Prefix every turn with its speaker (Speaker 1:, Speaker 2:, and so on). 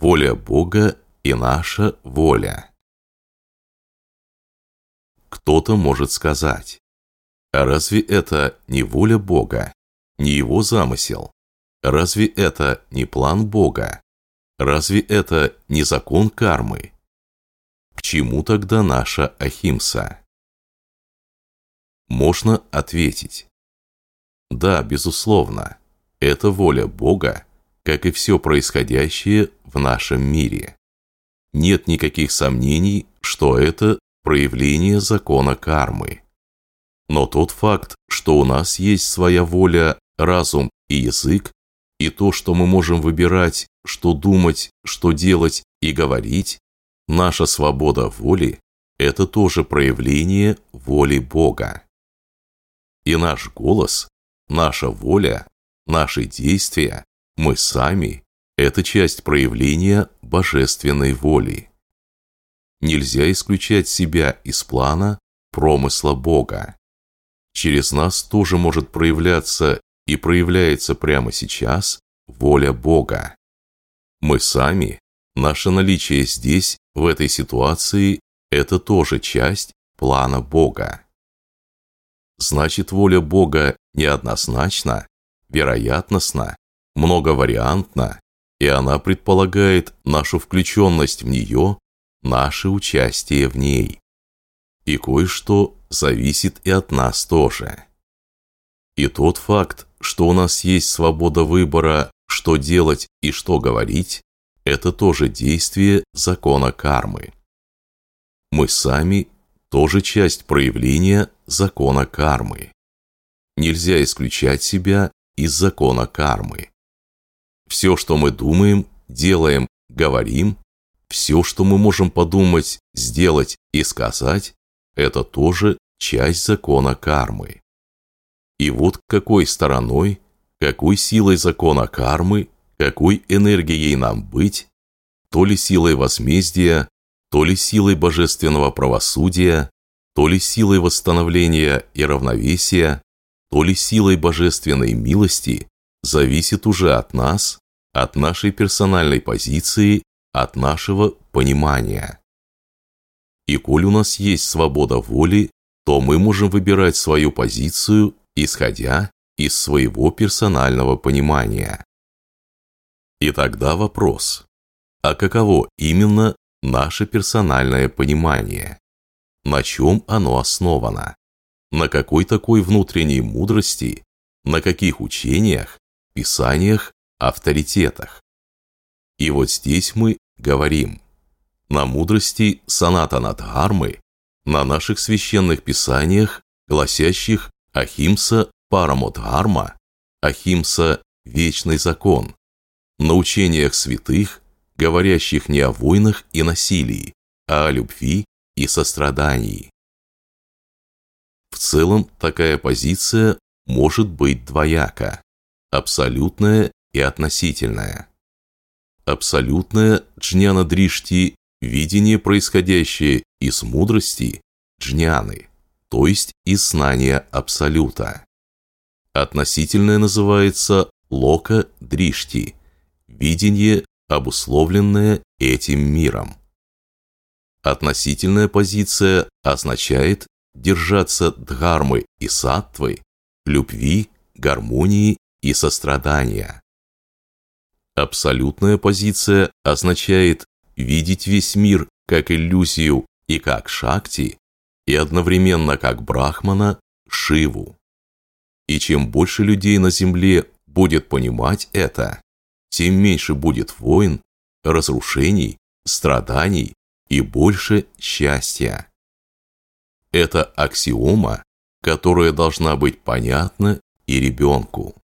Speaker 1: воля Бога и наша воля. Кто-то может сказать, а разве это не воля Бога, не его замысел? Разве это не план Бога? Разве это не закон кармы? К чему тогда наша Ахимса? Можно ответить. Да, безусловно, это воля Бога, как и все происходящее в нашем мире. Нет никаких сомнений, что это проявление закона кармы. Но тот факт, что у нас есть своя воля, разум и язык, и то, что мы можем выбирать, что думать, что делать и говорить, наша свобода воли – это тоже проявление воли Бога. И наш голос, наша воля, наши действия, мы сами – это часть проявления божественной воли. Нельзя исключать себя из плана промысла Бога. Через нас тоже может проявляться и проявляется прямо сейчас воля Бога. Мы сами, наше наличие здесь, в этой ситуации, это тоже часть плана Бога. Значит, воля Бога неоднозначна, вероятностна, многовариантна, и она предполагает нашу включенность в нее, наше участие в ней. И кое-что зависит и от нас тоже. И тот факт, что у нас есть свобода выбора, что делать и что говорить, это тоже действие закона кармы. Мы сами тоже часть проявления закона кармы. Нельзя исключать себя из закона кармы. Все, что мы думаем, делаем, говорим, все, что мы можем подумать, сделать и сказать, это тоже часть закона кармы. И вот какой стороной, какой силой закона кармы, какой энергией нам быть, то ли силой возмездия, то ли силой божественного правосудия, то ли силой восстановления и равновесия, то ли силой божественной милости, зависит уже от нас, от нашей персональной позиции, от нашего понимания. И коль у нас есть свобода воли, то мы можем выбирать свою позицию исходя из своего персонального понимания. И тогда вопрос, а каково именно наше персональное понимание? На чем оно основано? На какой такой внутренней мудрости? На каких учениях, писаниях, авторитетах? И вот здесь мы говорим на мудрости Санатана Дхармы, на наших священных писаниях, гласящих Ахимса Парамодхарма, Ахимса – вечный закон, на учениях святых, говорящих не о войнах и насилии, а о любви и сострадании. В целом, такая позиция может быть двояка – абсолютная и относительная. Абсолютная джняна дришти – видение, происходящее из мудрости, джняны – то есть из знания Абсолюта. Относительное называется лока дришти, видение, обусловленное этим миром. Относительная позиция означает держаться дхармы и саттвы, любви, гармонии и сострадания. Абсолютная позиция означает видеть весь мир как иллюзию и как шакти, и одновременно как Брахмана Шиву. И чем больше людей на земле будет понимать это, тем меньше будет войн, разрушений, страданий и больше счастья. Это аксиома, которая должна быть понятна и ребенку.